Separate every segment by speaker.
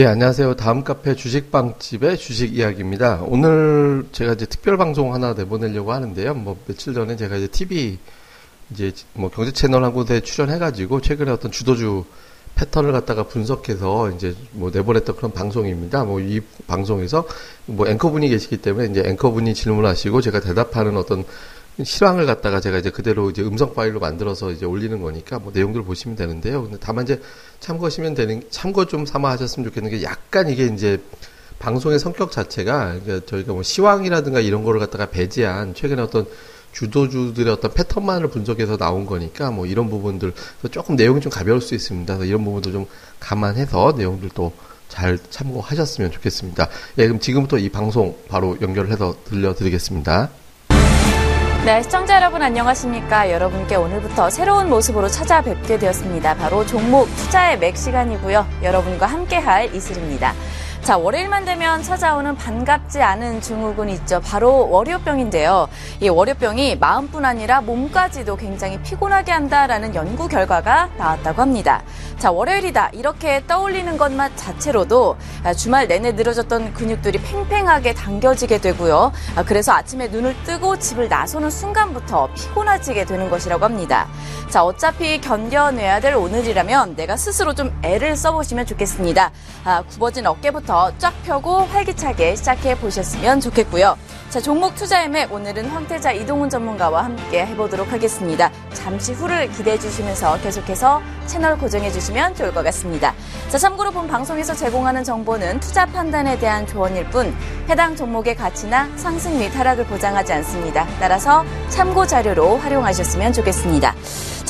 Speaker 1: 예, 안녕하세요. 다음 카페 주식방집의 주식 이야기입니다. 오늘 제가 이제 특별 방송 하나 내보내려고 하는데요. 뭐 며칠 전에 제가 이제 TV 이제 뭐 경제 채널 한 곳에 출연해가지고 최근에 어떤 주도주 패턴을 갖다가 분석해서 이제 뭐 내보냈던 그런 방송입니다. 뭐 이 방송에서 뭐 앵커분이 계시기 때문에 이제 앵커분이 질문하시고 제가 대답하는 어떤 실황을 갖다가 제가 이제 그대로 이제 음성 파일로 만들어서 이제 올리는 거니까 뭐 내용들 보시면 되는데요. 근데 다만 이제 참고하시면 되는 참고 좀 삼아 하셨으면 좋겠는 게 약간 이게 이제 방송의 성격 자체가 그러니까 저희가 뭐 시황이라든가 이런 거를 갖다가 배제한 최근에 어떤 주도주들의 어떤 패턴만을 분석해서 나온 거니까 뭐 이런 부분들 조금 내용이 좀 가벼울 수 있습니다. 이런 부분도 좀 감안해서 내용들도 잘 참고하셨으면 좋겠습니다. 예, 그럼 지금부터 이 방송 바로 연결해서 들려드리겠습니다.
Speaker 2: 네, 시청자 여러분 안녕하십니까? 여러분께 오늘부터 새로운 모습으로 찾아뵙게 되었습니다. 바로 종목 투자의 맥 시간이고요. 여러분과 함께할 이슬입니다. 자, 월요일만 되면 찾아오는 반갑지 않은 증후군이 있죠. 바로 월요병인데요. 이 월요병이 마음뿐 아니라 몸까지도 굉장히 피곤하게 한다라는 연구 결과가 나왔다고 합니다. 자, 월요일이다. 이렇게 떠올리는 것만 자체로도 주말 내내 늘어졌던 근육들이 팽팽하게 당겨지게 되고요. 아, 그래서 아침에 눈을 뜨고 집을 나서는 순간부터 피곤해지게 되는 것이라고 합니다. 자, 어차피 견뎌내야 될 오늘이라면 내가 스스로 좀 애를 써보시면 좋겠습니다. 아, 굽어진 어깨부터 쫙 펴고 활기차게 시작해 보셨으면 좋겠고요. 자, 종목 투자의 맥 오늘은 황태자 이동훈 전문가와 함께 해보도록 하겠습니다. 잠시 후를 기대해 주시면서 계속해서 채널 고정해 주시면 좋을 것 같습니다. 자, 참고로 본 방송에서 제공하는 정보는 투자 판단에 대한 조언일 뿐 해당 종목의 가치나 상승 및 하락을 보장하지 않습니다. 따라서 참고 자료로 활용하셨으면 좋겠습니다.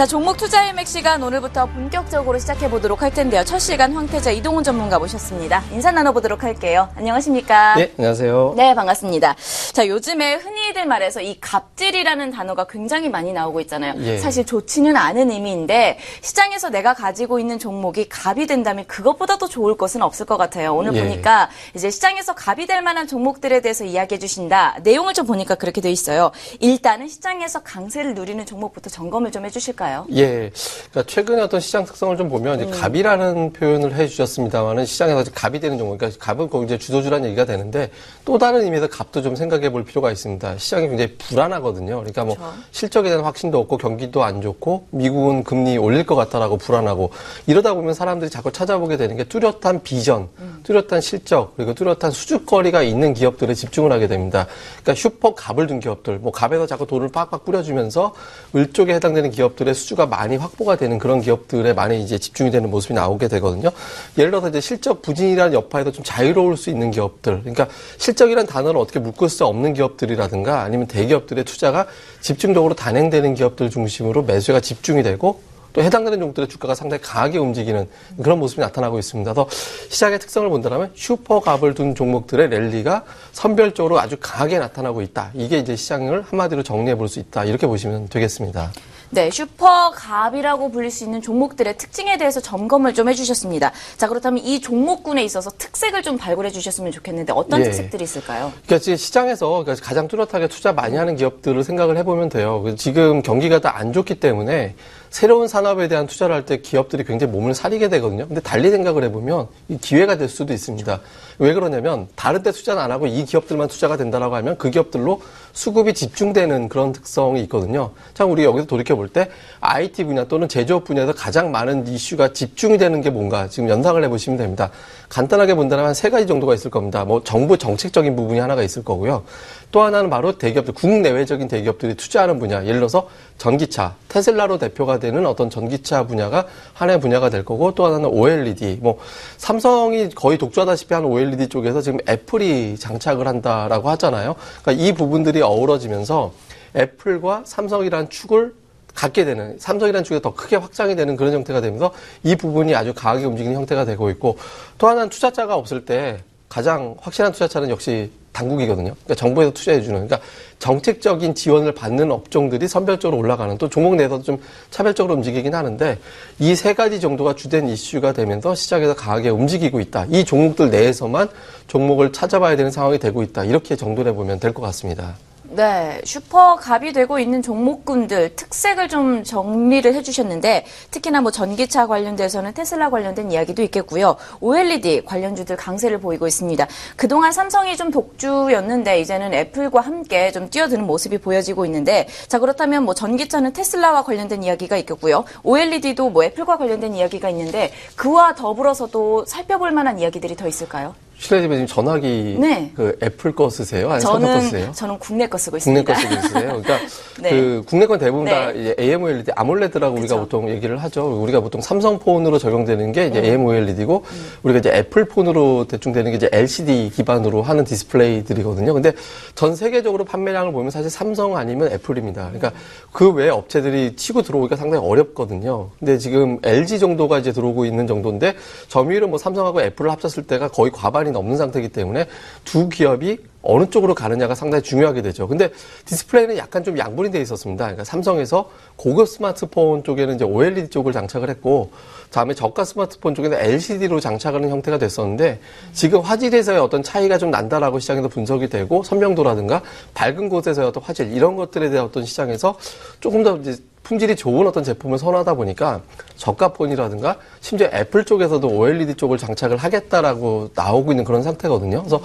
Speaker 2: 자, 종목 투자의 맥 시간 오늘부터 본격적으로 시작해 보도록 할 텐데요. 첫 시간 황태자 이동훈 전문가 모셨습니다. 인사 나눠보도록 할게요. 안녕하십니까?
Speaker 3: 네, 안녕하세요.
Speaker 2: 네, 반갑습니다. 자, 요즘에 흔히 들 말해서 이 갑질이라는 단어가 굉장히 많이 나오고 있잖아요. 예. 사실 좋지는 않은 의미인데 시장에서 내가 가지고 있는 종목이 갑이 된다면 그것보다 도 좋을 것은 없을 것 같아요. 오늘 예. 보니까 이제 시장에서 갑이 될 만한 종목들에 대해서 이야기해 주신다. 내용을 좀 보니까 그렇게 돼 있어요. 일단은 시장에서 강세를 누리는 종목부터 점검을 좀 해주실까요?
Speaker 3: 예. 그러니까 최근에 어떤 시장 특성을 좀 보면 음. 갑이라는 표현을 해주셨습니다만은 시장에서 갑이 되는 종목, 그러니까 갑은 거기 이제 주도주라는 얘기가 되는데 또 다른 의미에서 갑도 좀 생각해 볼 필요가 있습니다. 시장이 굉장히 불안하거든요. 그러니까 뭐 그렇죠. 실적에 대한 확신도 없고 경기도 안 좋고 미국은 금리 올릴 것 같다라고 불안하고 이러다 보면 사람들이 자꾸 찾아보게 되는 게 뚜렷한 비전, 음. 뚜렷한 실적 그리고 뚜렷한 수주거리가 있는 기업들에 집중을 하게 됩니다. 그러니까 슈퍼 갑을 둔 기업들, 뭐 갑에서 자꾸 돈을 빡빡 뿌려주면서 을 쪽에 해당되는 기업들의 수주가 많이 확보가 되는 그런 기업들에 많이 이제 집중이 되는 모습이 나오게 되거든요. 예를 들어서 이제 실적 부진이라는 여파에도 좀 자유로울 수 있는 기업들. 그러니까 실적이라는 단어를 어떻게 묶을 수 없는 기업들이라든가 아니면 대기업들의 투자가 집중적으로 단행되는 기업들 중심으로 매수가 집중이 되고 또 해당되는 종들의 주가가 상당히 강하게 움직이는 그런 모습이 나타나고 있습니다. 그래서 시장의 특성을 본다면 슈퍼갑을 둔 종목들의 랠리가 선별적으로 아주 강하게 나타나고 있다. 이게 이제 시장을 한마디로 정리해 볼 수 있다. 이렇게 보시면 되겠습니다.
Speaker 2: 네, 슈퍼갑이라고 불릴 수 있는 종목들의 특징에 대해서 점검을 좀 해주셨습니다. 자, 그렇다면 이 종목군에 있어서 특색을 좀 발굴해 주셨으면 좋겠는데 어떤 예. 특색들이 있을까요?
Speaker 3: 그러니까 지금 시장에서 그러니까 가장 뚜렷하게 투자 많이 하는 기업들을 생각을 해보면 돼요. 지금 경기가 다 안 좋기 때문에 새로운 산업에 대한 투자를 할 때 기업들이 굉장히 몸을 사리게 되거든요. 근데 달리 생각을 해보면 이 기회가 될 수도 있습니다. 왜 그러냐면 다른 데 투자는 안 하고 이 기업들만 투자가 된다라고 하면 그 기업들로 수급이 집중되는 그런 특성이 있거든요. 참 우리 여기서 돌이켜 볼 때 IT 분야 또는 제조업 분야에서 가장 많은 이슈가 집중이 되는 게 뭔가 지금 연상을 해보시면 됩니다. 간단하게 본다면 한 세 가지 정도가 있을 겁니다. 뭐 정부 정책적인 부분이 하나가 있을 거고요. 또 하나는 바로 대기업들, 국내외적인 대기업들이 투자하는 분야. 예를 들어서 전기차, 테슬라로 대표가 되는 어떤 전기차 분야가 하나의 분야가 될 거고 또 하나는 OLED. 뭐 삼성이 거의 독주하다시피 하는 OLED 쪽에서 지금 애플이 장착을 한다라고 하잖아요. 그러니까 이 부분들이 어우러지면서 애플과 삼성이라는 축을 갖게 되는 삼성이라는 쪽이 더 크게 확장이 되는 그런 형태가 되면서 이 부분이 아주 강하게 움직이는 형태가 되고 있고 또 하나는 투자자가 없을 때 가장 확실한 투자자는 역시 당국이거든요. 그러니까 정부에서 투자해주는. 그러니까 정책적인 지원을 받는 업종들이 선별적으로 올라가는 또 종목 내에서도 좀 차별적으로 움직이긴 하는데 이 세 가지 정도가 주된 이슈가 되면서 시장에서 강하게 움직이고 있다. 이 종목들 내에서만 종목을 찾아봐야 되는 상황이 되고 있다. 이렇게 정도해 보면 될 것 같습니다.
Speaker 2: 네, 슈퍼갑이 되고 있는 종목군들 특색을 좀 정리를 해주셨는데 특히나 뭐 전기차 관련돼서는 테슬라 관련된 이야기도 있겠고요. OLED 관련주들 강세를 보이고 있습니다. 그동안 삼성이 좀 독주였는데 이제는 애플과 함께 좀 뛰어드는 모습이 보여지고 있는데 자 그렇다면 뭐 전기차는 테슬라와 관련된 이야기가 있겠고요. OLED도 뭐 애플과 관련된 이야기가 있는데 그와 더불어서도 살펴볼 만한 이야기들이 더 있을까요?
Speaker 3: 실례지만 지금 전화기
Speaker 2: 네.
Speaker 3: 그 애플 거 쓰세요? 아니면 삼성 거
Speaker 2: 저는
Speaker 3: 쓰세요?
Speaker 2: 저는 국내 거 쓰고
Speaker 3: 국내
Speaker 2: 있습니다.
Speaker 3: 거 쓰고 있으세요? 그러니까
Speaker 2: 네.
Speaker 3: 그 국내 건 대부분
Speaker 2: 네.
Speaker 3: 다 이제 AMOLED, 아몰레드라고 우리가
Speaker 2: 그쵸.
Speaker 3: 보통 얘기를 하죠. 우리가 보통 삼성 폰으로 적용되는 게
Speaker 2: 음.
Speaker 3: 이제 AMOLED이고 우리가 이제 애플 폰으로 대충 되는 게 이제 LCD 기반으로 하는 디스플레이들이거든요. 근데 전 세계적으로 판매량을 보면 사실 삼성 아니면 애플입니다. 그러니까 그외 업체들이 치고 들어오기가 상당히 어렵거든요. 근데 지금 LG 정도가 이제 들어오고 있는 정도인데 점유율은 뭐 삼성하고 애플을 합쳤을 때가 거의 과반이 넘는 상태이기 때문에 두 기업이 어느 쪽으로 가느냐가 상당히 중요하게 되죠. 근데 디스플레이는 약간 좀 양분이 돼 있었습니다. 그러니까 삼성에서 고급 스마트폰 쪽에는 이제 OLED 쪽을 장착을 했고, 다음에 저가 스마트폰 쪽에는 LCD로 장착하는 형태가 됐었는데, 지금 화질에서의 어떤 차이가 좀 난다라고 시장에서 분석이 되고, 선명도라든가 밝은 곳에서의 어떤 화질, 이런 것들에 대한 어떤 시장에서 조금 더 이제 품질이 좋은 어떤 제품을 선호하다 보니까 저가 폰이라든가 심지어 애플 쪽에서도 OLED 쪽을 장착을 하겠다라고 나오고 있는 그런 상태거든요. 그래서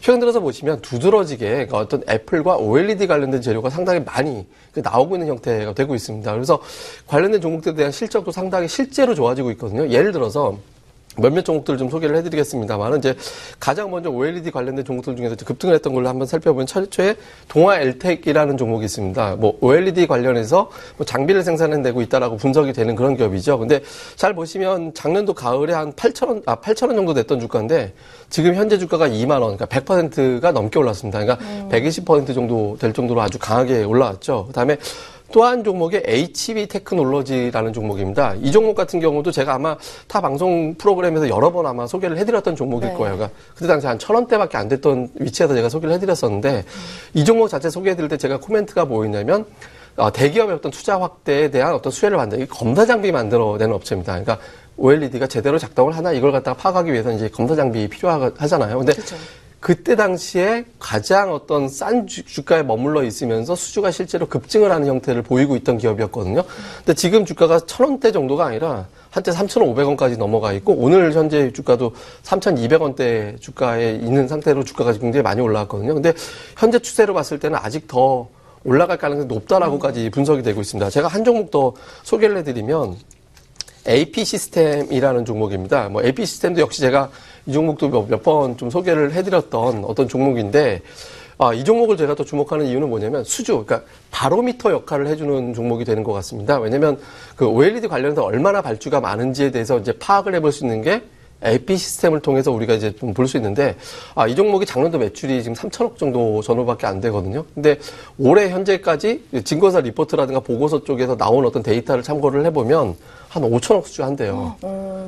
Speaker 3: 최근 들어서 보시면 두드러지게 그러니까 어떤 애플과 OLED 관련된 재료가 상당히 많이 그 나오고 있는 형태가 되고 있습니다. 그래서 관련된 종목들에 대한 실적도 상당히 실제로 좋아지고 있거든요. 예를 들어서 몇몇 종목들을 좀 소개를 해드리겠습니다만은 이제 가장 먼저 OLED 관련된 종목들 중에서 급등을 했던 걸로 한번 살펴보면 철저에 동아 엘텍이라는 종목이 있습니다. 뭐 OLED 관련해서 뭐 장비를 생산해내고 있다라고 분석이 되는 그런 기업이죠. 근데 잘 보시면 작년도 가을에 한 8천 원, 아 8천 원 정도 됐던 주가인데 지금 현재 주가가 2만 원, 그러니까 100%가 넘게 올랐습니다. 그러니까 120% 정도 될 정도로 아주 강하게 올라왔죠. 그다음에 또 한 종목이 HB 테크놀로지라는 종목입니다. 이 종목 같은 경우도 제가 아마 타 방송 프로그램에서 여러 번 아마 소개를 해드렸던 종목일
Speaker 2: 네.
Speaker 3: 거예요. 그러니까 그때 당시 한 천 원대밖에 안 됐던 위치에서 제가 소개를 해드렸었는데 이 종목 자체 소개해드릴 때 제가 코멘트가 뭐였냐면 어, 대기업의 어떤 투자 확대에 대한 어떤 수혜를 받는 이 검사 장비 만들어내는 업체입니다. 그러니까 OLED가 제대로 작동을 하나 이걸 갖다가 파악하기 위해서 이제 검사 장비 필요하잖아요. 근데
Speaker 2: 그렇죠.
Speaker 3: 그때 당시에 가장 어떤 싼 주, 주가에 머물러 있으면서 수주가 실제로 급증을 하는 형태를 보이고 있던 기업이었거든요. 근데 지금 주가가 천 원대 정도가 아니라 한때 3,500원까지 넘어가 있고 오늘 현재 주가도 3,200원대 주가에 있는 상태로 주가가 굉장히 많이 올라왔거든요. 근데 현재 추세로 봤을 때는 아직 더 올라갈 가능성이 높다라고까지 분석이 되고 있습니다. 제가 한 종목 더 소개를 해드리면 AP 시스템이라는 종목입니다. 뭐 AP 시스템도 역시 제가 이 종목도 몇 번 좀 소개를 해드렸던 어떤 종목인데 아, 이 종목을 제가 또 주목하는 이유는 뭐냐면 수주, 그러니까 바로미터 역할을 해주는 종목이 되는 것 같습니다. 왜냐면 그 OLED 관련해서 얼마나 발주가 많은지에 대해서 이제 파악을 해볼 수 있는 게 AP 시스템을 통해서 우리가 이제 좀 볼 수 있는데, 아, 이 종목이 작년도 매출이 지금 3천억 정도 전후밖에 안 되거든요. 근데 올해 현재까지 증거사 리포트라든가 보고서 쪽에서 나온 어떤 데이터를 참고를 해보면 한 5천억 수주한대요.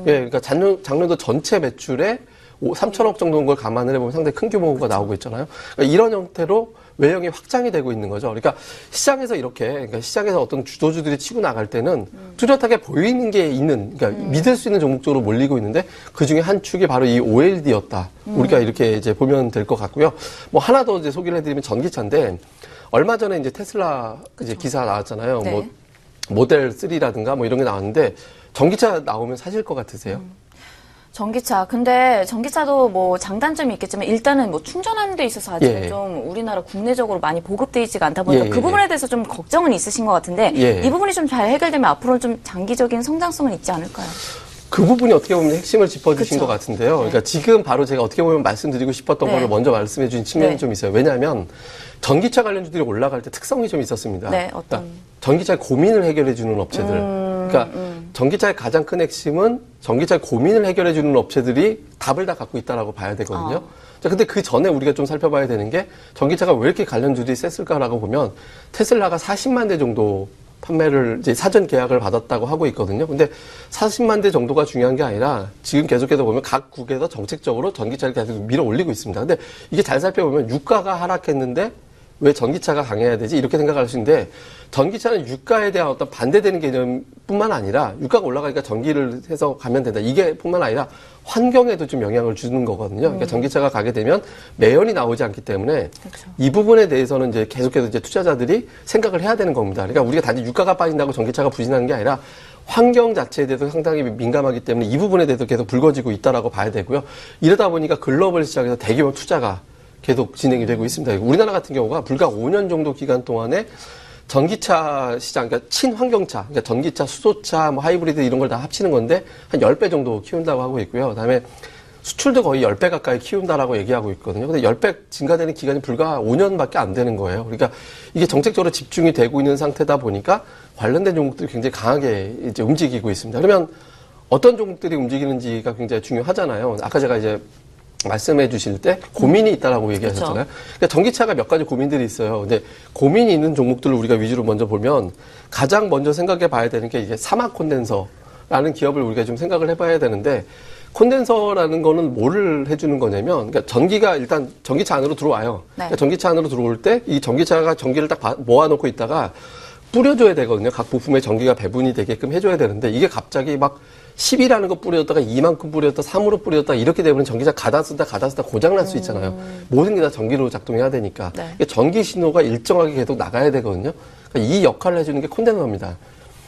Speaker 3: 예, 그러니까 작년, 작년도 전체 매출에 3천억 정도인 걸 감안을 해보면 상당히 큰 규모가 나오고 있잖아요. 그러니까 이런 형태로 외형이 확장이 되고 있는 거죠. 그러니까 시장에서 이렇게, 그러니까 시장에서 어떤 주도주들이 치고 나갈 때는 뚜렷하게 보이는 게 있는, 그러니까 믿을 수 있는 종목 쪽으로 몰리고 있는데 그 중에 한 축이 바로 이 OLED였다. 우리가 이렇게 이제 보면 될 것 같고요. 뭐 하나 더 이제 소개를 해드리면 전기차인데 얼마 전에 이제 테슬라 이제 기사 나왔잖아요.
Speaker 2: 네.
Speaker 3: 뭐 모델 3라든가 뭐 이런 게 나왔는데 전기차 나오면 사실 것 같으세요?
Speaker 2: 전기차. 근데 전기차도 뭐 장단점이 있겠지만 일단은 뭐 충전하는 데 있어서 아직
Speaker 3: 예.
Speaker 2: 좀 우리나라 국내적으로 많이 보급돼 있지가 않다 보니까
Speaker 3: 예,
Speaker 2: 그
Speaker 3: 예,
Speaker 2: 부분에 대해서 좀 걱정은 있으신 것 같은데
Speaker 3: 예.
Speaker 2: 이 부분이 좀 잘 해결되면 앞으로는 좀 장기적인 성장성은 있지 않을까요?
Speaker 3: 그 부분이 어떻게 보면 핵심을 짚어주신
Speaker 2: 그쵸.
Speaker 3: 것 같은데요. 그러니까 지금 바로 제가 어떻게 보면 말씀드리고 싶었던
Speaker 2: 네.
Speaker 3: 거를 먼저 말씀해 주신 측면이
Speaker 2: 네.
Speaker 3: 좀 있어요. 왜냐하면 전기차 관련주들이 올라갈 때 특성이 좀 있었습니다.
Speaker 2: 네, 어떤?
Speaker 3: 그러니까 전기차의 고민을 해결해 주는 업체들.
Speaker 2: 음,
Speaker 3: 그러니까 전기차의 가장 큰 핵심은 전기차의 고민을 해결해 주는 업체들이 답을 다 갖고 있다라고 봐야 되거든요.
Speaker 2: 어.
Speaker 3: 자, 근데 그 전에 우리가 좀 살펴봐야 되는 게 전기차가 왜 이렇게 관련주들이 셌을까라고 보면 테슬라가 40만 대 정도 판매를 이제 사전 계약을 받았다고 하고 있거든요. 근데 40만 대 정도가 중요한 게 아니라 지금 계속해서 보면 각 국에서 정책적으로 전기차를 계속 밀어 올리고 있습니다. 근데 이게 잘 살펴보면 유가가 하락했는데 왜 전기차가 강해야 되지? 이렇게 생각할 수 있는데 전기차는 유가에 대한 어떤 반대되는 개념뿐만 아니라 유가가 올라가니까 전기를 해서 가면 된다. 이게 뿐만 아니라 환경에도 좀 영향을 주는 거거든요. 그러니까 음. 전기차가 가게 되면 매연이 나오지 않기 때문에 그렇죠. 이 부분에 대해서는 이제 계속해서 이제 투자자들이 생각을 해야 되는 겁니다. 그러니까 우리가 단지 유가가 빠진다고 전기차가 부진하는 게 아니라 환경 자체에 대해서 상당히 민감하기 때문에 이 부분에 대해서 계속 불거지고 있다라고 봐야 되고요. 이러다 보니까 글로벌 시장에서 대규모 투자가 계속 진행이 되고 있습니다. 우리나라 같은 경우가 불과 5년 정도 기간 동안에 전기차 시장, 그러니까 친환경차, 그러니까 전기차, 수소차, 뭐 하이브리드 이런 걸 다 합치는 건데 한 10배 정도 키운다고 하고 있고요. 그다음에 수출도 거의 10배 가까이 키운다라고 얘기하고 있거든요. 근데 10배 증가되는 기간이 불과 5년밖에 안 되는 거예요. 그러니까 이게 정책적으로 집중이 되고 있는 상태다 보니까 관련된 종목들이 굉장히 강하게 이제 움직이고 있습니다. 그러면 어떤 종목들이 움직이는지가 굉장히 중요하잖아요. 아까 제가 이제 말씀해 주실 때 고민이 있다라고 얘기하셨잖아요. 그러니까 전기차가 몇 가지 고민들이 있어요. 근데 고민이 있는 종목들을 우리가 위주로 먼저 보면 가장 먼저 생각해 봐야 되는 게 이게 사막 콘덴서라는 기업을 우리가 좀 생각을 해 봐야 되는데 콘덴서라는 거는 뭐를 해주는 거냐면 그러니까 전기가 일단 전기차 안으로 들어와요. 네. 그러니까 전기차 안으로 들어올 때 이 전기차가 전기를 딱 모아놓고 있다가 뿌려줘야 되거든요. 각 부품에 전기가 배분이 되게끔 해줘야 되는데 이게 갑자기 막 10이라는 거 뿌렸다가 이만큼 뿌렸다, 3으로 뿌렸다 이렇게 되면 전기차 가다 쓰다 가다 쓰다 고장 날 수 있잖아요. 음. 모든 게 다 전기로 작동해야 되니까 네. 전기 신호가 일정하게 계속 나가야 되거든요. 그러니까 이 역할을 해주는 게 콘덴서입니다.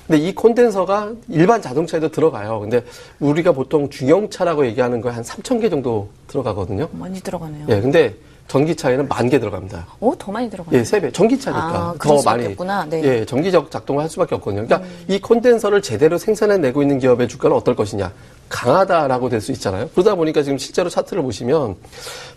Speaker 3: 근데 이 콘덴서가 일반 자동차에도 들어가요. 근데 우리가 보통 중형차라고 얘기하는 거에 한 3천 개 정도 들어가거든요.
Speaker 2: 많이 들어가네요.
Speaker 3: 예, 근데 전기차에는 만 개 들어갑니다.
Speaker 2: 오, 더 많이 들어가요?
Speaker 3: 예, 세 배. 전기차니까. 아, 더 많이. 없구나. 네. 예, 전기적 작동을 할 수밖에 없거든요. 그러니까 음. 이 콘덴서를 제대로 생산해내고 있는 기업의 주가는 어떨 것이냐. 강하다라고 될 수 있잖아요. 그러다 보니까 지금 실제로 차트를 보시면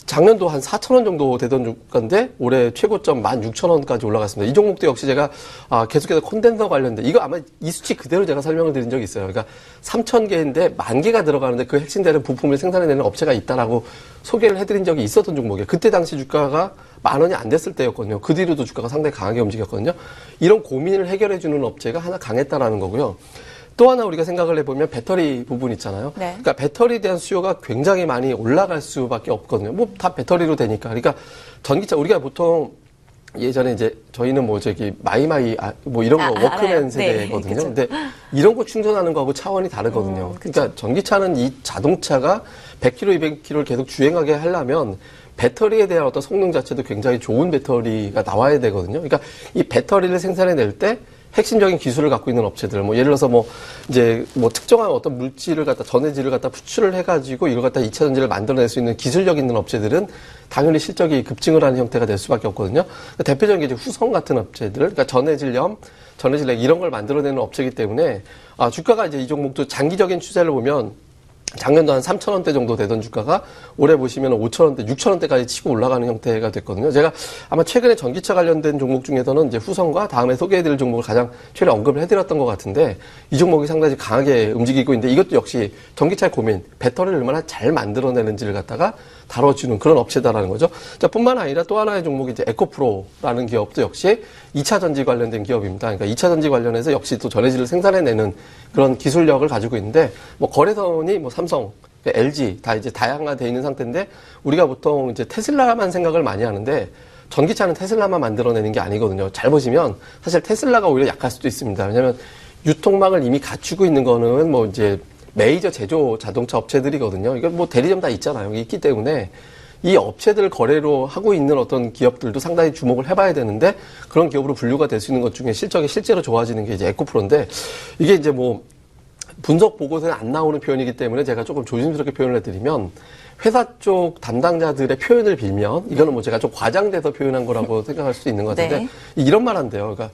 Speaker 3: 작년도 한 4천 원 정도 되던 주가인데 올해 최고점 16,000원까지 올라갔습니다. 이 종목도 역시 제가 아, 계속해서 콘덴서 관련된 이거 아마 이 수치 그대로 제가 설명을 드린 적이 있어요. 그러니까 3천 개인데 만 개가 들어가는데 그 핵심되는 부품을 생산해내는 업체가 있다라고 소개를 해드린 적이 있었던 종목이에요. 그때 당시 주가가 만 원이 안 됐을 때였거든요. 그 뒤로도 주가가 상당히 강하게 움직였거든요. 이런 고민을 해결해주는 업체가 하나 강했다라는 거고요. 또 하나 우리가 생각을 해보면 배터리 부분 있잖아요. 네. 그러니까 배터리에 대한 수요가 굉장히 많이 올라갈 수밖에 없거든요. 뭐 다 배터리로 되니까. 그러니까 전기차 우리가 보통 예전에 이제 저희는 뭐 저기 마이마이 아, 뭐 이런 거 아, 워크맨 네. 세대거든요. 네, 근데 이런 거 충전하는 거하고 차원이 다르거든요. 음, 그러니까 전기차는 이 자동차가 100km, 200km를 계속 주행하게 하려면 배터리에 대한 어떤 성능 자체도 굉장히 좋은 배터리가 나와야 되거든요. 그러니까 이 배터리를 생산해낼 때 핵심적인 기술을 갖고 있는 업체들, 뭐 예를 들어서 뭐 이제 뭐 특정한 어떤 물질을 갖다 전해질을 갖다 pu출을 해가지고 이걸 갖다 2차 전지를 만들어낼 수 있는 기술력 있는 업체들은 당연히 실적이 급증을 하는 형태가 될 수밖에 없거든요. 그러니까 대표적인 게 이제 후성 같은 업체들, 그러니까 전해질염, 전해질액 이런 걸 만들어내는 업체이기 때문에 아 주가가 이제 이 종목도 장기적인 추세를 보면 작년도 한 3천원대 정도 되던 주가가 올해 보시면 5천원대, 6천원대까지 치고 올라가는 형태가 됐거든요. 제가 아마 최근에 전기차 관련된 종목 중에서는 이제 후성과 다음에 소개해드릴 종목을 가장 최근에 언급을 해드렸던 것 같은데 이 종목이 상당히 강하게 움직이고 있는데 이것도 역시 전기차의 고민, 배터리를 얼마나 잘 만들어내는지를 갖다가 다뤄주는 그런 업체다라는 거죠. 자, 뿐만 아니라 또 하나의 종목이 이제 에코프로라는 기업도 역시 2차 전지 관련된 기업입니다. 그러니까 2차 전지 관련해서 역시 또 전해질을 생산해내는 그런 기술력을 가지고 있는데 뭐 거래선이 뭐 삼성, LG 다 이제 다양화되어 있는 상태인데 우리가 보통 이제 테슬라만 생각을 많이 하는데 전기차는 테슬라만 만들어내는 게 아니거든요. 잘 보시면 사실 테슬라가 오히려 약할 수도 있습니다. 왜냐하면 유통망을 이미 갖추고 있는 거는 뭐 이제 메이저 제조 자동차 업체들이거든요. 이거 뭐 대리점 다 있잖아요. 있기 때문에 이 업체들 거래로 하고 있는 어떤 기업들도 상당히 주목을 해봐야 되는데 그런 기업으로 분류가 될 수 있는 것 중에 실적이 실제로 좋아지는 게 이제 에코프로인데 이게 이제 뭐 분석 보고서에 안 나오는 표현이기 때문에 제가 조금 조심스럽게 표현을 해드리면 회사 쪽 담당자들의 표현을 빌면 이거는 뭐 제가 좀 과장돼서 표현한 거라고 생각할 수 있는 것 같은데 네. 이런 말 한대요. 그러니까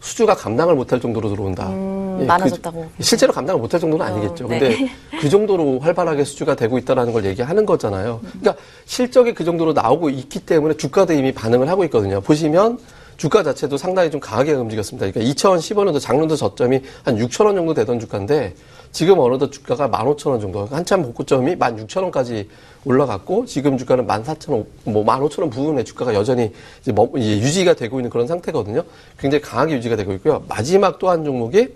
Speaker 3: 수주가 감당을 못할 정도로 들어온다.
Speaker 2: 음, 예, 많아졌다고.
Speaker 3: 그, 실제로 감당을 못할 정도는 아니겠죠. 어, 네. 근데 그 정도로 활발하게 수주가 되고 있다라는 걸 얘기하는 거잖아요. 그러니까 실적이 그 정도로 나오고 있기 때문에 주가도 이미 반응을 하고 있거든요. 보시면 주가 자체도 상당히 좀 강하게 움직였습니다. 그러니까 2015년도 작년도 저점이 한 6천 원 정도 되던 주가인데 지금 어느덧 주가가 15,000원 정도, 한참 복구점이 16,000원까지 올라갔고 지금 주가는 14,000원, 뭐 15,000원 부근의 주가가 여전히 이제, 유지가 되고 있는 그런 상태거든요. 굉장히 강하게 유지가 되고 있고요. 마지막 또 한 종목이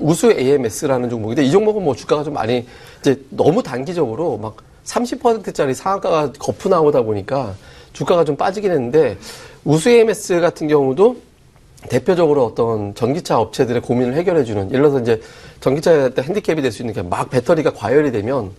Speaker 3: 우수 AMS라는 종목인데 이 종목은 뭐 주가가 좀 많이 이제 너무 단기적으로 막 30%짜리 상한가가 거푸 나오다 보니까 주가가 좀 빠지긴 했는데 우수 AMS 같은 경우도 대표적으로 어떤 전기차 업체들의 고민을 해결해 주는 예를 들어서 이제 전기차에 핸디캡이 될 수 있는 게 막 배터리가 과열이 되면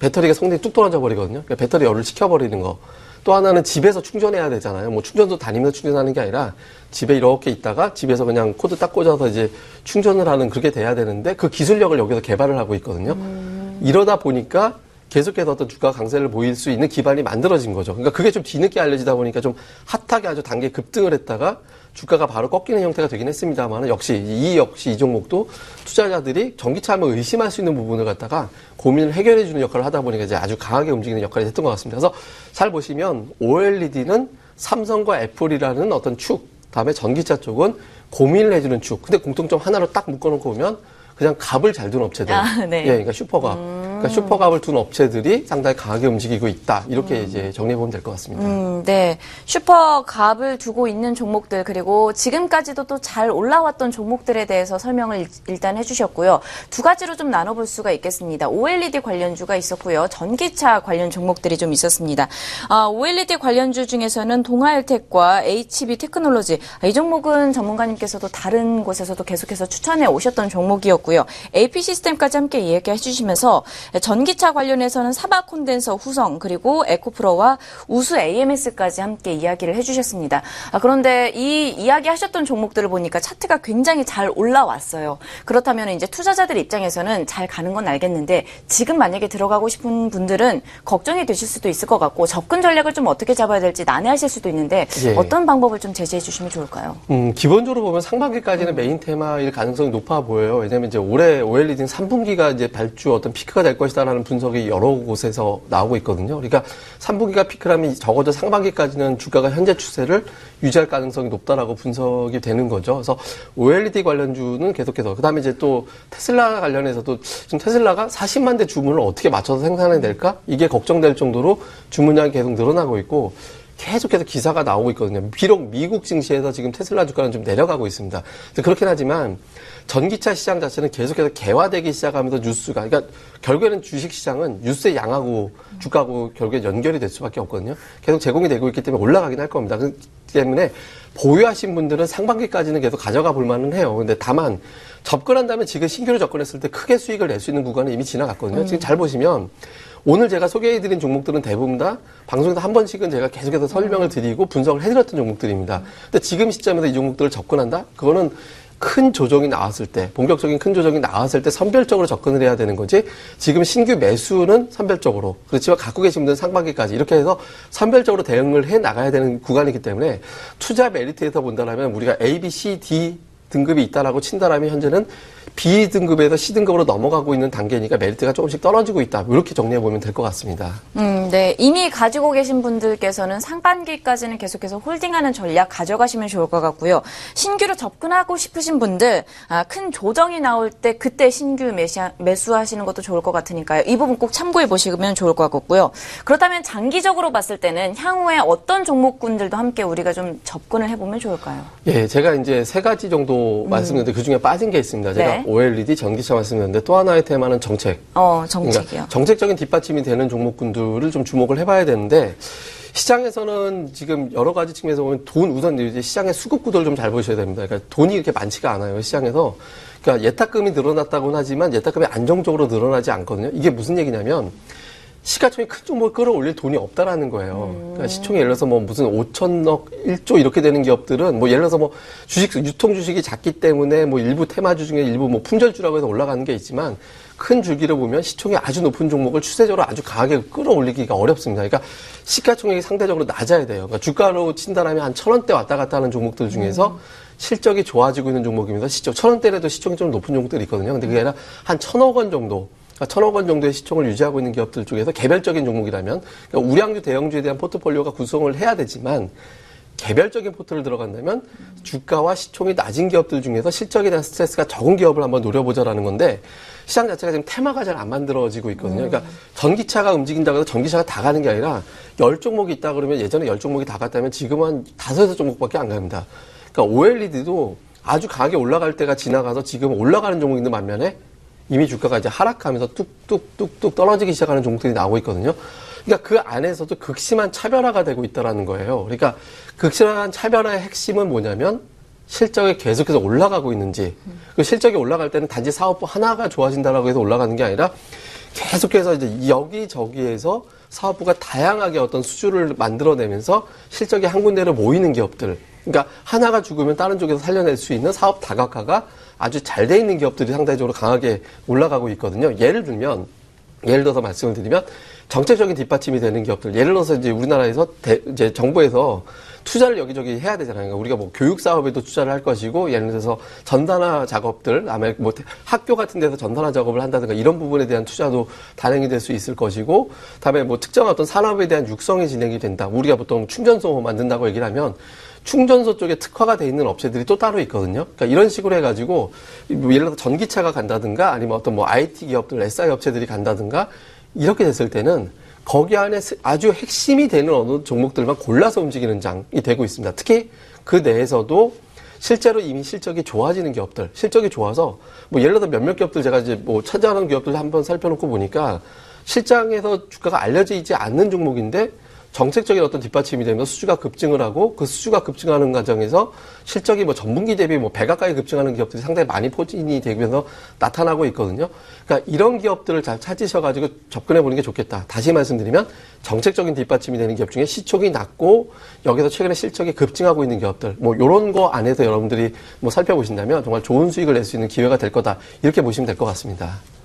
Speaker 3: 배터리가 성능이 뚝 떨어져 버리거든요. 그러니까 배터리 열을 식혀버리는 거. 또 하나는 집에서 충전해야 되잖아요. 뭐 충전도 다니면서 충전하는 게 아니라 집에 이렇게 있다가 집에서 그냥 코드 딱 꽂아서 이제 충전을 하는 그렇게 돼야 되는데 그 기술력을 여기서 개발을 하고 있거든요. 음. 이러다 보니까 계속해서 어떤 주가 강세를 보일 수 있는 기반이 만들어진 거죠. 그러니까 그게 좀 뒤늦게 알려지다 보니까 좀 핫하게 아주 단계 급등을 했다가 주가가 바로 꺾이는 형태가 되긴 했습니다만 역시 이 역시 이 종목도 투자자들이 전기차 하면 의심할 수 있는 부분을 갖다가 고민을 해결해 주는 역할을 하다 보니까 이제 아주 강하게 움직이는 역할이 됐던 것 같습니다. 그래서 잘 보시면 OLED는 삼성과 애플이라는 어떤 축, 다음에 전기차 쪽은 고민을 해주는 축. 근데 공통점 하나로 딱 묶어놓고 보면 그냥 값을 잘 둔 업체들. 아, 네. 예, 그러니까 슈퍼갑. 음. 그러니까 슈퍼갑을 둔 업체들이 상당히 강하게 움직이고 있다. 이렇게 음. 이제 정리해 보면 될 것 같습니다. 음,
Speaker 2: 네. 슈퍼갑을 두고 있는 종목들 그리고 지금까지도 또 잘 올라왔던 종목들에 대해서 설명을 일단 해주셨고요. 두 가지로 좀 나눠볼 수가 있겠습니다. OLED 관련주가 있었고요. 전기차 관련 종목들이 좀 있었습니다. 아, OLED 관련주 중에서는 동아일텍과 HB 테크놀로지 이 종목은 전문가님께서도 다른 곳에서도 계속해서 추천해 오셨던 종목이었고요. AP 시스템까지 함께 이야기해 주시면서 전기차 관련해서는 사바 콘덴서 후성 그리고 에코프로와 우수 AMS까지 함께 이야기를 해주셨습니다. 아, 그런데 이 이야기하셨던 종목들을 보니까 차트가 굉장히 잘 올라왔어요. 그렇다면 이제 투자자들 입장에서는 잘 가는 건 알겠는데 지금 만약에 들어가고 싶은 분들은 걱정이 되실 수도 있을 것 같고 접근 전략을 좀 어떻게 잡아야 될지 난해하실 수도 있는데 예. 어떤 방법을 좀 제시해 주시면 좋을까요?
Speaker 3: 음, 기본적으로 보면 상반기까지는 음. 메인 테마일 가능성이 높아 보여요. 왜냐하면 이제 올해 OLED는 3분기가 이제 발주 어떤 피크가 될 것이다라는 분석이 여러 곳에서 나오고 있거든요. 그러니까 3분기가 피크라면 적어도 상반기까지는 주가가 현재 추세를 유지할 가능성이 높다라고 분석이 되는 거죠. 그래서 OLED 관련주는 계속해서 그다음에 이제 또 테슬라 관련해서도 지금 테슬라가 40만 대 주문을 어떻게 맞춰서 생산해 낼까? 이게 걱정될 정도로 주문량이 계속 늘어나고 있고 계속해서 기사가 나오고 있거든요. 비록 미국 증시에서 지금 테슬라 주가는 좀 내려가고 있습니다. 그렇긴 하지만 전기차 시장 자체는 계속해서 개화되기 시작하면서 뉴스가 그러니까 결국에는 주식 시장은 뉴스의 양하고 주가하고 결국에 연결이 될 수밖에 없거든요. 계속 제공이 되고 있기 때문에 올라가긴 할 겁니다. 그 때문에 보유하신 분들은 상반기까지는 계속 가져가 볼 만은 해요. 근데 다만 접근한다면 지금 신규로 접근했을 때 크게 수익을 낼 수 있는 구간은 이미 지나갔거든요. 음. 지금 잘 보시면 오늘 제가 소개해드린 종목들은 대부분 다 방송에서 한 번씩은 제가 계속해서 설명을 드리고 분석을 해드렸던 종목들입니다. 근데 지금 시점에서 이 종목들을 접근한다? 그거는 큰 조정이 나왔을 때, 본격적인 큰 조정이 나왔을 때 선별적으로 접근을 해야 되는 거지, 지금 신규 매수는 선별적으로, 그렇지만 갖고 계신 분들은 상반기까지 이렇게 해서 선별적으로 대응을 해 나가야 되는 구간이기 때문에 투자 메리트에서 본다면 우리가 A, B, C, D 등급이 있다라고 친다라면 현재는 B 등급에서 C 등급으로 넘어가고 있는 단계니까 메리트가 조금씩 떨어지고 있다. 이렇게 정리해 보면 될 것 같습니다.
Speaker 2: 음, 네. 이미 가지고 계신 분들께서는 상반기까지는 계속해서 홀딩하는 전략 가져가시면 좋을 것 같고요. 신규로 접근하고 싶으신 분들 아, 큰 조정이 나올 때 그때 신규 매시, 매수하시는 것도 좋을 것 같으니까요. 이 부분 꼭 참고해 보시면 좋을 것 같고요. 그렇다면 장기적으로 봤을 때는 향후에 어떤 종목군들도 함께 우리가 좀 접근을 해보면 좋을까요?
Speaker 3: 예, 제가 이제 세 가지 정도 음. 말씀드렸는데 그 중에 빠진 게 있습니다. 제가 네. OLED 전기차 말씀드렸는데 또 하나의 테마는 정책.
Speaker 2: 어, 정책이요. 그러니까
Speaker 3: 정책적인 뒷받침이 되는 종목군들을 좀 주목을 해봐야 되는데 시장에서는 지금 여러 가지 측면에서 보면 돈 우선 이제 시장의 수급 구도를 좀 잘 보셔야 됩니다. 그러니까 돈이 이렇게 많지가 않아요 시장에서. 그러니까 예탁금이 늘어났다고는 하지만 예탁금이 안정적으로 늘어나지 않거든요. 이게 무슨 얘기냐면 시가총액 큰 종목을 끌어올릴 돈이 없다라는 거예요. 음. 그러니까 시총이 예를 들어서 뭐 무슨 5천억, 1조 이렇게 되는 기업들은 뭐 예를 들어서 뭐 주식, 유통 주식이 작기 때문에 뭐 일부 테마주 중에 일부 뭐 품절주라고 해서 올라가는 게 있지만 큰 줄기를 보면 시총이 아주 높은 종목을 추세적으로 아주 강하게 끌어올리기가 어렵습니다. 그러니까 시가총액이 상대적으로 낮아야 돼요. 그러니까 주가로 친다라면 한 천 원대 왔다 갔다 하는 종목들 중에서 음. 실적이 좋아지고 있는 종목입니다. 시총 천 원대라도 시총이 좀 높은 종목들이 있거든요. 근데 그게 아니라 한 천억 원 정도 그러니까 천억 원 정도의 시총을 유지하고 있는 기업들 중에서 개별적인 종목이라면 그러니까 우량주 대형주에 대한 포트폴리오가 구성을 해야 되지만 개별적인 포트를 들어간다면 주가와 시총이 낮은 기업들 중에서 실적에 대한 스트레스가 적은 기업을 한번 노려보자라는 건데 시장 자체가 지금 테마가 잘 안 만들어지고 있거든요. 그러니까 전기차가 움직인다고 해서 전기차가 다 가는 게 아니라 열 종목이 있다 그러면 예전에 열 종목이 다 갔다면 지금은 한 다섯 종목밖에 안 갑니다. 그러니까 OLED도 아주 강하게 올라갈 때가 지나가서 지금 올라가는 종목 있는 반면에 이미 주가가 이제 하락하면서 뚝뚝뚝뚝 떨어지기 시작하는 종목들이 나오고 있거든요. 그러니까 그 안에서도 극심한 차별화가 되고 있다라는 거예요. 그러니까 극심한 차별화의 핵심은 뭐냐면 실적이 계속해서 올라가고 있는지 그 실적이 올라갈 때는 단지 사업부 하나가 좋아진다라고 해서 올라가는 게 아니라 계속해서 이제 여기저기에서 사업부가 다양하게 어떤 수주를 만들어내면서 실적이 한 군데로 모이는 기업들. 그러니까 하나가 죽으면 다른 쪽에서 살려낼 수 있는 사업 다각화가 아주 잘 돼 있는 기업들이 상대적으로 강하게 올라가고 있거든요. 예를 들면 예를 들어서 말씀을 드리면 정책적인 뒷받침이 되는 기업들. 예를 들어서 이제 우리나라에서 대, 이제 정부에서 투자를 여기저기 해야 되잖아요. 그러니까 우리가 뭐 교육 사업에도 투자를 할 것이고 예를 들어서 전단화 작업들, 아마 뭐 학교 같은 데서 전단화 작업을 한다든가 이런 부분에 대한 투자도 단행이 될 수 있을 것이고, 다음에 뭐 특정 어떤 산업에 대한 육성이 진행이 된다. 우리가 보통 충전소 만든다고 얘기를 하면 충전소 쪽에 특화가 돼 있는 업체들이 또 따로 있거든요. 그러니까 이런 식으로 해가지고 뭐 예를 들어서 전기차가 간다든가 아니면 어떤 뭐 IT 기업들, SI 업체들이 간다든가 이렇게 됐을 때는 거기 안에 아주 핵심이 되는 어느 종목들만 골라서 움직이는 장이 되고 있습니다. 특히 그 내에서도 실제로 이미 실적이 좋아지는 기업들, 실적이 좋아서 뭐 예를 들어 몇몇 기업들 제가 이제 뭐 찾아가는 기업들 한번 살펴놓고 보니까 실장에서 주가가 알려지지 않는 종목인데 정책적인 어떤 뒷받침이 되면서 수주가 급증을 하고 그 수주가 급증하는 과정에서 실적이 뭐 전분기 대비 뭐 배 가까이 급증하는 기업들이 상당히 많이 포진이 되면서 나타나고 있거든요. 그러니까 이런 기업들을 잘 찾으셔가지고 접근해 보는 게 좋겠다. 다시 말씀드리면 정책적인 뒷받침이 되는 기업 중에 시총이 낮고 여기서 최근에 실적이 급증하고 있는 기업들 뭐 이런 거 안에서 여러분들이 뭐 살펴보신다면 정말 좋은 수익을 낼 수 있는 기회가 될 거다. 이렇게 보시면 될 것 같습니다.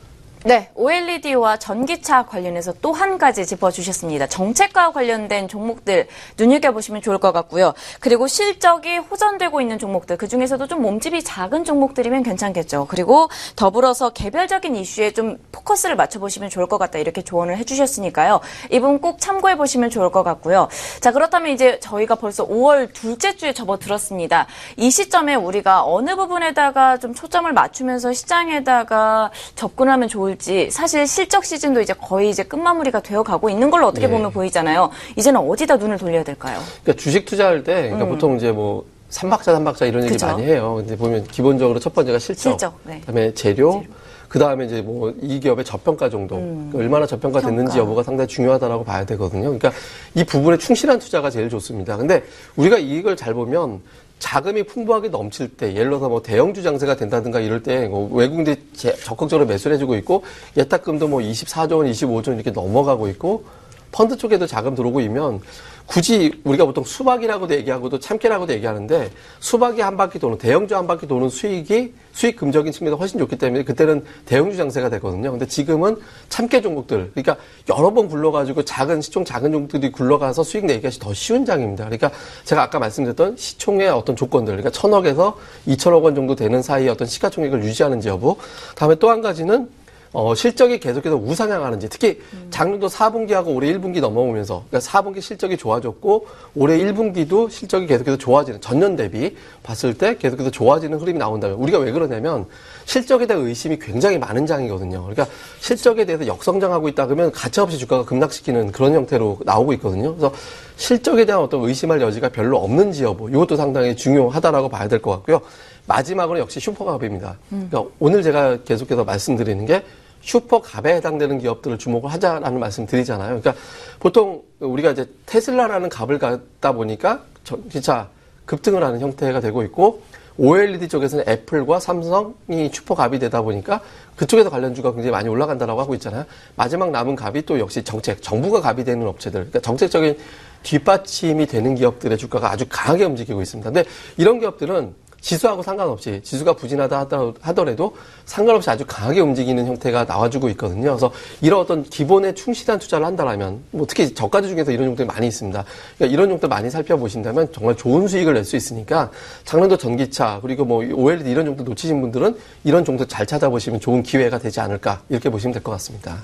Speaker 2: 네, OLED와 전기차 관련해서 또 한 가지 짚어주셨습니다. 정책과 관련된 종목들 눈여겨보시면 좋을 것 같고요. 그리고 실적이 호전되고 있는 종목들, 그 중에서도 좀 몸집이 작은 종목들이면 괜찮겠죠. 그리고 더불어서 개별적인 이슈에 좀 포커스를 맞춰보시면 좋을 것 같다. 이렇게 조언을 해주셨으니까요. 이분 꼭 참고해보시면 좋을 것 같고요. 자, 그렇다면 이제 저희가 벌써 5월 둘째 주에 접어들었습니다. 이 시점에 우리가 어느 부분에다가 좀 초점을 맞추면서 시장에다가 접근하면 좋을 좋을지 사실 실적 시즌도 이제 거의 이제 끝마무리가 되어 가고 있는 걸로 어떻게 네. 보면 보이잖아요. 이제는 어디다 눈을 돌려야 될까요?
Speaker 3: 그러니까 주식 투자할 때 그러니까 음. 보통 이제 뭐 삼박자 삼박자 이런 얘기 그쵸? 많이 해요. 근데 보면 기본적으로 첫 번째가 실적, 실적 네. 그다음에 재료, 재료. 그 다음에 이제 뭐 이 기업의 저평가 정도, 음. 그러니까 얼마나 저평가 됐는지 여부가 상당히 중요하다라고 봐야 되거든요. 그러니까 이 부분에 충실한 투자가 제일 좋습니다. 근데 우리가 이걸 잘 보면 자금이 풍부하게 넘칠 때, 예를 들어서 뭐 대형주 장세가 된다든가 이럴 때 뭐 외국인들이 적극적으로 매수를 해주고 있고, 예탁금도 뭐 24조 원, 25조 원 이렇게 넘어가고 있고, 펀드 쪽에도 자금 들어오고 이면 굳이 우리가 보통 수박이라고도 얘기하고도 참깨라고도 얘기하는데 수박이 한 바퀴 도는 대형주 한 바퀴 도는 수익이 수익 금적인 측면에서 훨씬 좋기 때문에 그때는 대형주 장세가 되거든요. 근데 지금은 참깨 종목들 그러니까 여러 번 굴러가지고 작은 시총 작은 종목들이 굴러가서 수익 내기가 더 쉬운 장입니다. 그러니까 제가 아까 말씀드렸던 시총의 어떤 조건들 그러니까 천억에서 이천억 원 정도 되는 사이에 어떤 시가총액을 유지하는지 여부 다음에 또 한 가지는 어, 실적이 계속해서 우상향하는지 특히 작년도 4분기하고 올해 1분기 넘어오면서 그러니까 4분기 실적이 좋아졌고 올해 1분기도 실적이 계속해서 좋아지는 전년 대비 봤을 때 계속해서 좋아지는 흐름이 나온다면 우리가 왜 그러냐면 실적에 대한 의심이 굉장히 많은 장이거든요. 그러니까 실적에 대해서 역성장하고 있다 그러면 가차없이 주가가 급락시키는 그런 형태로 나오고 있거든요. 그래서 실적에 대한 어떤 의심할 여지가 별로 없는지 여부 이것도 상당히 중요하다라고 봐야 될 것 같고요. 마지막으로 역시 슈퍼갑입니다. 음. 그러니까 오늘 제가 계속해서 말씀드리는 게 슈퍼갑에 해당되는 기업들을 주목을 하자라는 말씀 드리잖아요. 그러니까 보통 우리가 이제 테슬라라는 갑을 갖다 보니까 전기차 급등을 하는 형태가 되고 있고 OLED 쪽에서는 애플과 삼성이 슈퍼갑이 되다 보니까 그쪽에서 관련주가 굉장히 많이 올라간다라고 하고 있잖아요. 마지막 남은 갑이 또 역시 정책, 정부가 갑이 되는 업체들, 그러니까 정책적인 뒷받침이 되는 기업들의 주가가 아주 강하게 움직이고 있습니다. 근데 이런 기업들은 지수하고 상관없이 지수가 부진하다 하더라도 상관없이 아주 강하게 움직이는 형태가 나와주고 있거든요. 그래서 이런 어떤 기본에 충실한 투자를 한다면 뭐 특히 저가주 중에서 이런 종들이 많이 있습니다. 그러니까 이런 종들 많이 살펴보신다면 정말 좋은 수익을 낼 수 있으니까 작년도 전기차 그리고 뭐 OLED 이런 종들 놓치신 분들은 이런 종들 잘 찾아보시면 좋은 기회가 되지 않을까 이렇게 보시면 될 것 같습니다.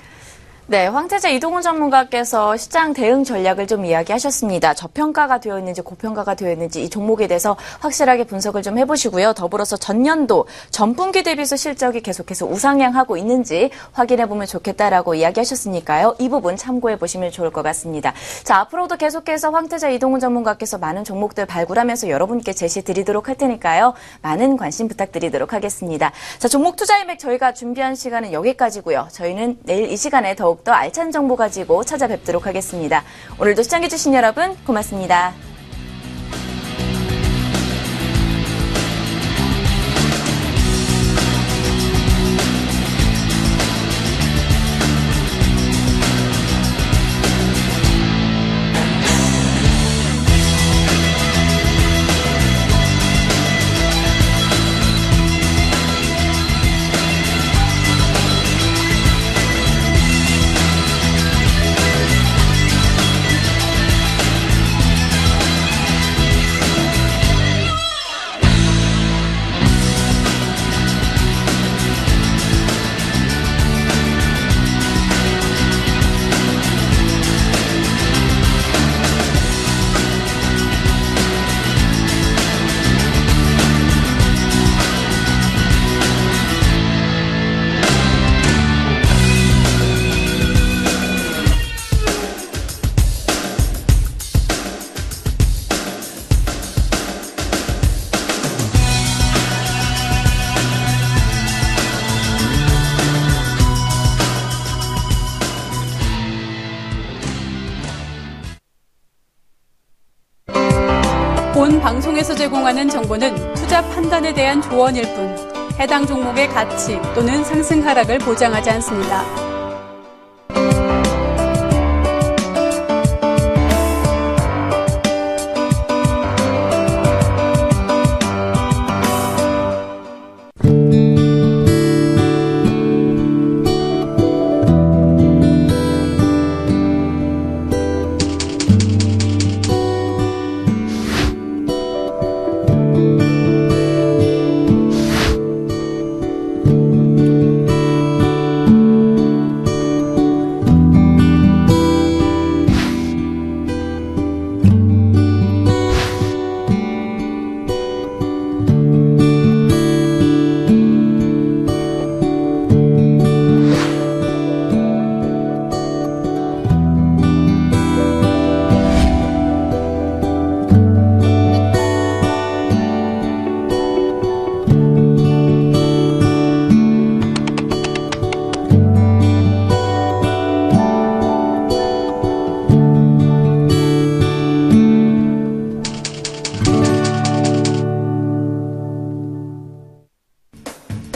Speaker 2: 네, 황태자 이동훈 전문가께서 시장 대응 전략을 좀 이야기하셨습니다. 저평가가 되어 있는지 고평가가 되어 있는지 이 종목에 대해서 확실하게 분석을 좀 해보시고요. 더불어서 전년도 전분기 대비해서 실적이 계속해서 우상향하고 있는지 확인해보면 좋겠다라고 이야기하셨으니까요. 이 부분 참고해보시면 좋을 것 같습니다. 자, 앞으로도 계속해서 황태자 이동훈 전문가께서 많은 종목들 발굴하면서 여러분께 제시 드리도록 할 테니까요. 많은 관심 부탁드리도록 하겠습니다. 자, 종목 투자 인맥 저희가 준비한 시간은 여기까지고요. 저희는 내일 이 시간에 더욱 더욱더 알찬 정보 가지고 찾아뵙도록 하겠습니다. 오늘도 시청해주신 여러분 고맙습니다.
Speaker 4: 투자 판단에 대한 조언일 뿐 해당 종목의 가치 또는 상승 하락을 보장하지 않습니다.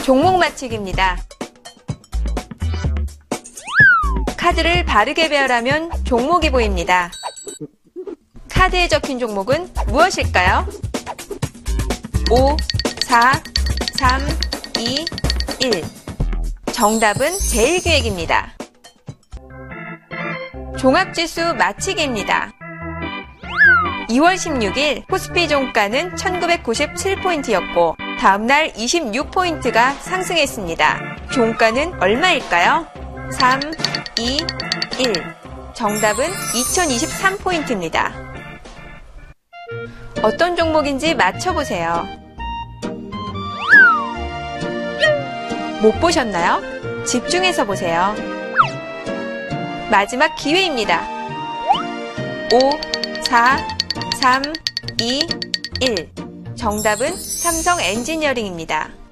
Speaker 5: 종목 맞히기입니다. 카드를 바르게 배열하면 종목이 보입니다. 카드에 적힌 종목은 무엇일까요? 5, 4, 3, 2, 1. 정답은 제일기획입니다. 종합지수 맞히기입니다. 2월 16일 코스피 종가는 1997포인트였고 다음날 26포인트가 상승했습니다. 종가는 얼마일까요? 3, 2, 1. 정답은 2023포인트입니다. 어떤 종목인지 맞춰보세요. 못 보셨나요? 집중해서 보세요. 마지막 기회입니다. 5, 4, 3, 2, 1. 정답은 삼성 엔지니어링입니다.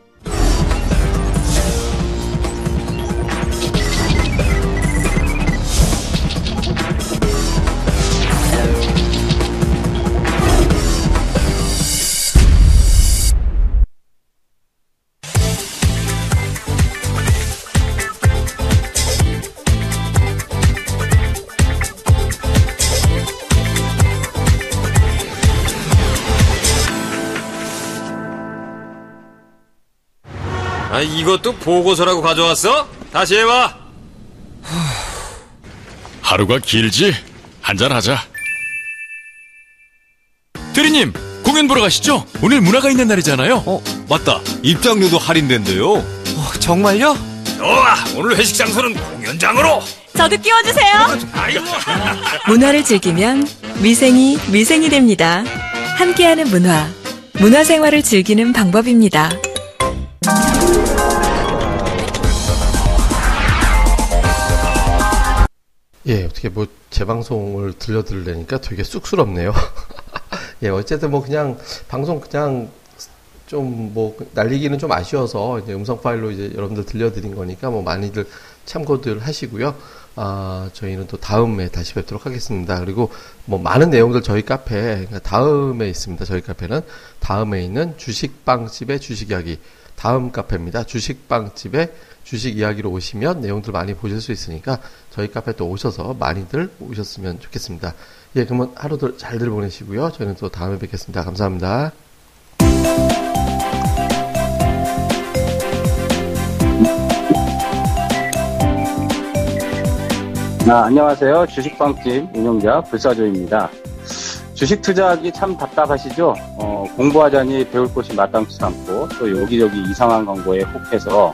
Speaker 6: 아, 이것도 보고서라고 가져왔어? 다시 해봐.
Speaker 7: 하루가 길지? 한잔하자.
Speaker 8: 대리님, 공연 보러 가시죠? 오늘 문화가 있는 날이잖아요.
Speaker 6: 어, 맞다. 입장료도 할인된대요.
Speaker 8: 어, 정말요?
Speaker 6: 좋아, 오늘 회식 장소는 공연장으로.
Speaker 9: 저도 끼워주세요.
Speaker 6: 아이고.
Speaker 9: 문화를 즐기면 위생이 위생이 됩니다. 함께하는 문화. 문화생활을 즐기는 방법입니다.
Speaker 1: 예, 어떻게 뭐 재방송을 들려드리려니까 되게 쑥스럽네요. 예, 어쨌든 뭐 그냥 방송 그냥 좀 뭐 날리기는 좀 아쉬워서 이제 음성 파일로 이제 여러분들 들려드린 거니까 뭐 많이들
Speaker 3: 참고들 하시고요. 아, 저희는 또 다음에 다시 뵙도록 하겠습니다. 그리고 뭐 많은 내용들 저희 카페 그러니까 다음에 있습니다. 저희 카페는 다음에 있는 주식빵집의 주식 이야기 다음 카페입니다. 주식빵집의 주식 이야기로 오시면 내용들 많이 보실 수 있으니까 저희 카페 또 오셔서 많이들 오셨으면 좋겠습니다. 예, 그러면 하루들 잘들 보내시고요. 저희는 또 다음에 뵙겠습니다. 감사합니다.
Speaker 10: 아, 안녕하세요. 주식방집 운영자 불사조입니다. 주식 투자하기 참 답답하시죠? 어, 공부하자니 배울 곳이 마땅치 않고 또 여기저기 이상한 광고에 혹해서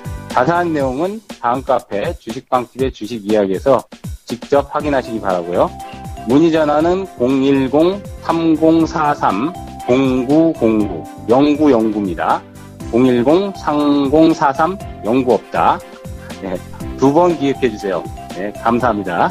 Speaker 10: 자세한 내용은 다음 카페 주식빵집의 주식 이야기에서 직접 확인하시기 바라고요. 문의 전화는 010-3043-0909 0909입니다. 010-3043-09없다. 네, 두번 기획해 주세요. 네, 감사합니다.